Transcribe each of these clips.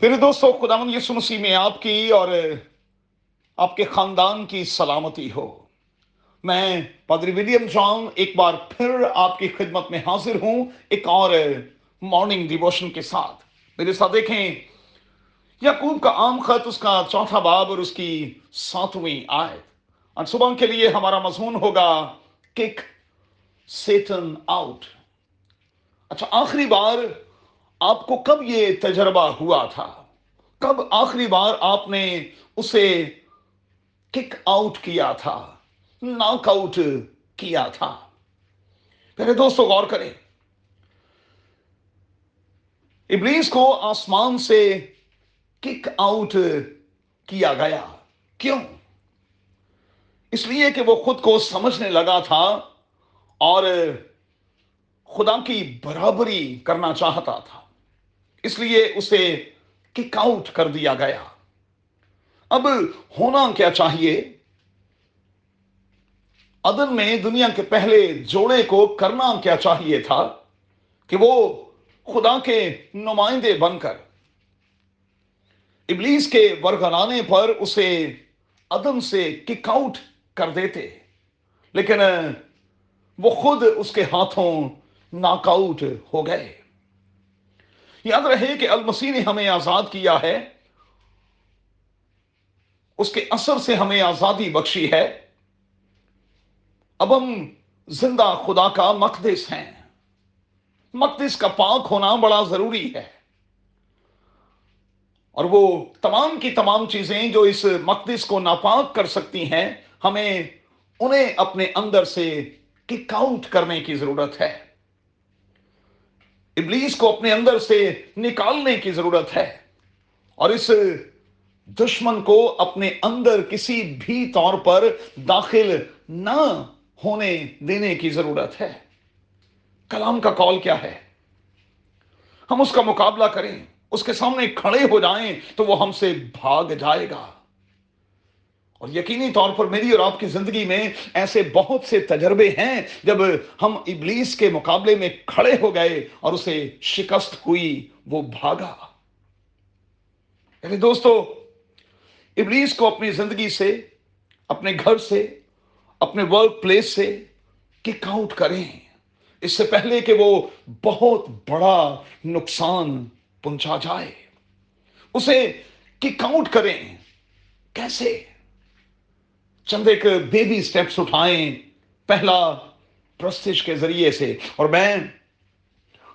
پھر دوستو خدا یسو مسیح میں آپ کی اور آپ کے خاندان کی سلامتی ہو۔ میں پادری ولیم جان ایک بار پھر آپ کی خدمت میں حاضر ہوں ایک اور مارننگ ڈیووشن کے ساتھ۔ میرے ساتھ دیکھیں، یعقوب کا عام خط، اس کا چوتھا باب اور اس کی ساتویں آیت۔ اور صبح کے لیے ہمارا مضمون ہوگا کک سیٹن آؤٹ اچھا آخری بار آپ کو کب یہ تجربہ ہوا تھا؟ کب آخری بار آپ نے اسے کک آؤٹ کیا تھا؟ ناک آؤٹ کیا تھا؟ پہلے دوستو، غور کریں۔ ابلیس کو آسمان سے کک آؤٹ کیا گیا۔ کیوں؟ اس لیے کہ وہ خود کو سمجھنے لگا تھا اور خدا کی برابری کرنا چاہتا تھا۔ اس لیے اسے کک آؤٹ کر دیا گیا۔ اب ہونا کیا چاہیے؟ عدن میں دنیا کے پہلے جوڑے کو کرنا کیا چاہیے تھا کہ وہ خدا کے نمائندے بن کر۔ ابلیس کے ورگلانے پر اسے عدم سے کک آؤٹ کر دیتے۔ لیکن وہ خود اس کے ہاتھوں ناک آؤٹ ہو گئے۔ یاد رہے کہ المسیح نے ہمیں آزاد کیا ہے؟ اس کے اثر سے ہمیں آزادی بخشی ہے۔ اب ہم زندہ خدا کا مقدس ہیں۔ مقدس کا پاک ہونا بڑا ضروری ہے۔ اور وہ تمام کی تمام چیزیں جو اس مقدس کو ناپاک کر سکتی ہیں، ہمیں انہیں اپنے اندر سے کک آؤٹ کرنے کی ضرورت ہے۔ ابلیس کو اپنے اندر سے نکالنے کی ضرورت ہے اور اس دشمن کو اپنے اندر کسی بھی طور پر داخل نہ ہونے دینے کی ضرورت ہے۔ کلام کا کال کیا ہے؟ ہم اس کا مقابلہ کریں، اس کے سامنے کھڑے ہو جائیں تو وہ ہم سے بھاگ جائے گا۔ اور یقینی طور پر میری اور آپ کی زندگی میں ایسے بہت سے تجربے ہیں جب ہم ابلیس کے مقابلے میں کھڑے ہو گئے اور اسے شکست ہوئی، وہ بھاگا۔ یعنی دوستو، ابلیس کو اپنی زندگی سے، اپنے گھر سے، اپنے ورک پلیس سے کک آؤٹ کریں۔ اس سے پہلے کہ وہ بہت بڑا نقصان پہنچا جائے۔ اسے کک آؤٹ کریں۔ کیسے؟ چند ایک بیبی سٹیپس اٹھائیں، پہلا پرستش کے ذریعے سے۔ اور میں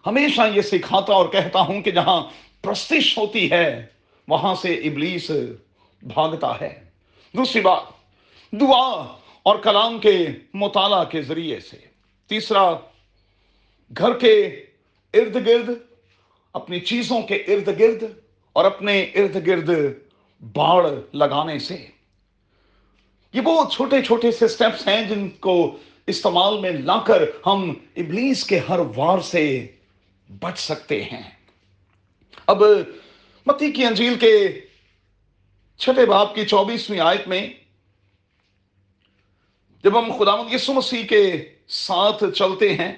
ہمیشہ یہ سکھاتا اور کہتا ہوں کہ جہاں پرستش ہوتی ہے، وہاں سے ابلیس بھاگتا ہے۔ دوسری بات، دعا اور کلام کے مطالعہ کے ذریعے سے۔ تیسرا، گھر کے ارد گرد، اپنی چیزوں کے ارد گرد اور اپنے ارد گرد باڑ لگانے سے۔ یہ وہ چھوٹے چھوٹے سے سٹیپس ہیں جن کو استعمال میں لا کر ہم ابلیس کے ہر وار سے بچ سکتے ہیں۔ اب متی کی انجیل کے چھٹے باپ کی چوبیسویں آیت میں جب ہم خدا یسو مسیح کے ساتھ چلتے ہیں،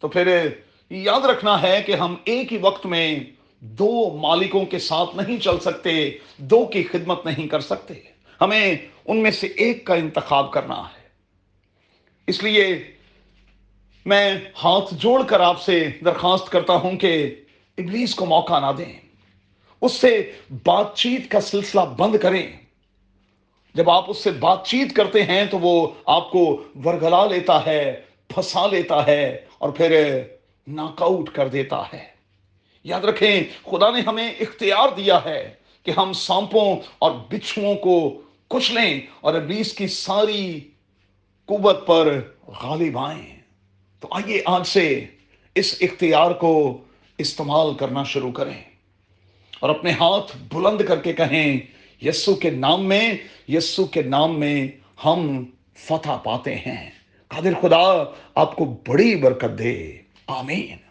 تو پھر یاد رکھنا ہے کہ ہم ایک ہی وقت میں دو مالکوں کے ساتھ نہیں چل سکتے، دو کی خدمت نہیں کر سکتے۔ ہمیں ان میں سے ایک کا انتخاب کرنا ہے۔ اس لیے میں ہاتھ جوڑ کر آپ سے درخواست کرتا ہوں کہ ابلیس کو موقع نہ دیں۔ اس سے بات چیت کا سلسلہ بند کریں۔ جب آپ اس سے بات چیت کرتے ہیں تو وہ آپ کو ورگلا لیتا ہے، پھنسا لیتا ہے اور پھر ناک آؤٹ کر دیتا ہے۔ یاد رکھیں، خدا نے ہمیں اختیار دیا ہے۔ کہ ہم سانپوں اور بچھوؤں کو کچھ لیں اور ابلیس کی ساری قوت پر غالب آئیں۔ تو آئیے آج سے اس اختیار کو استعمال کرنا شروع کریں اور اپنے ہاتھ بلند کر کے کہیں، یسو کے نام میں، یسو کے نام میں ہم فتح پاتے ہیں۔ قادر خدا، آپ کو بڑی برکت دے۔ آمین۔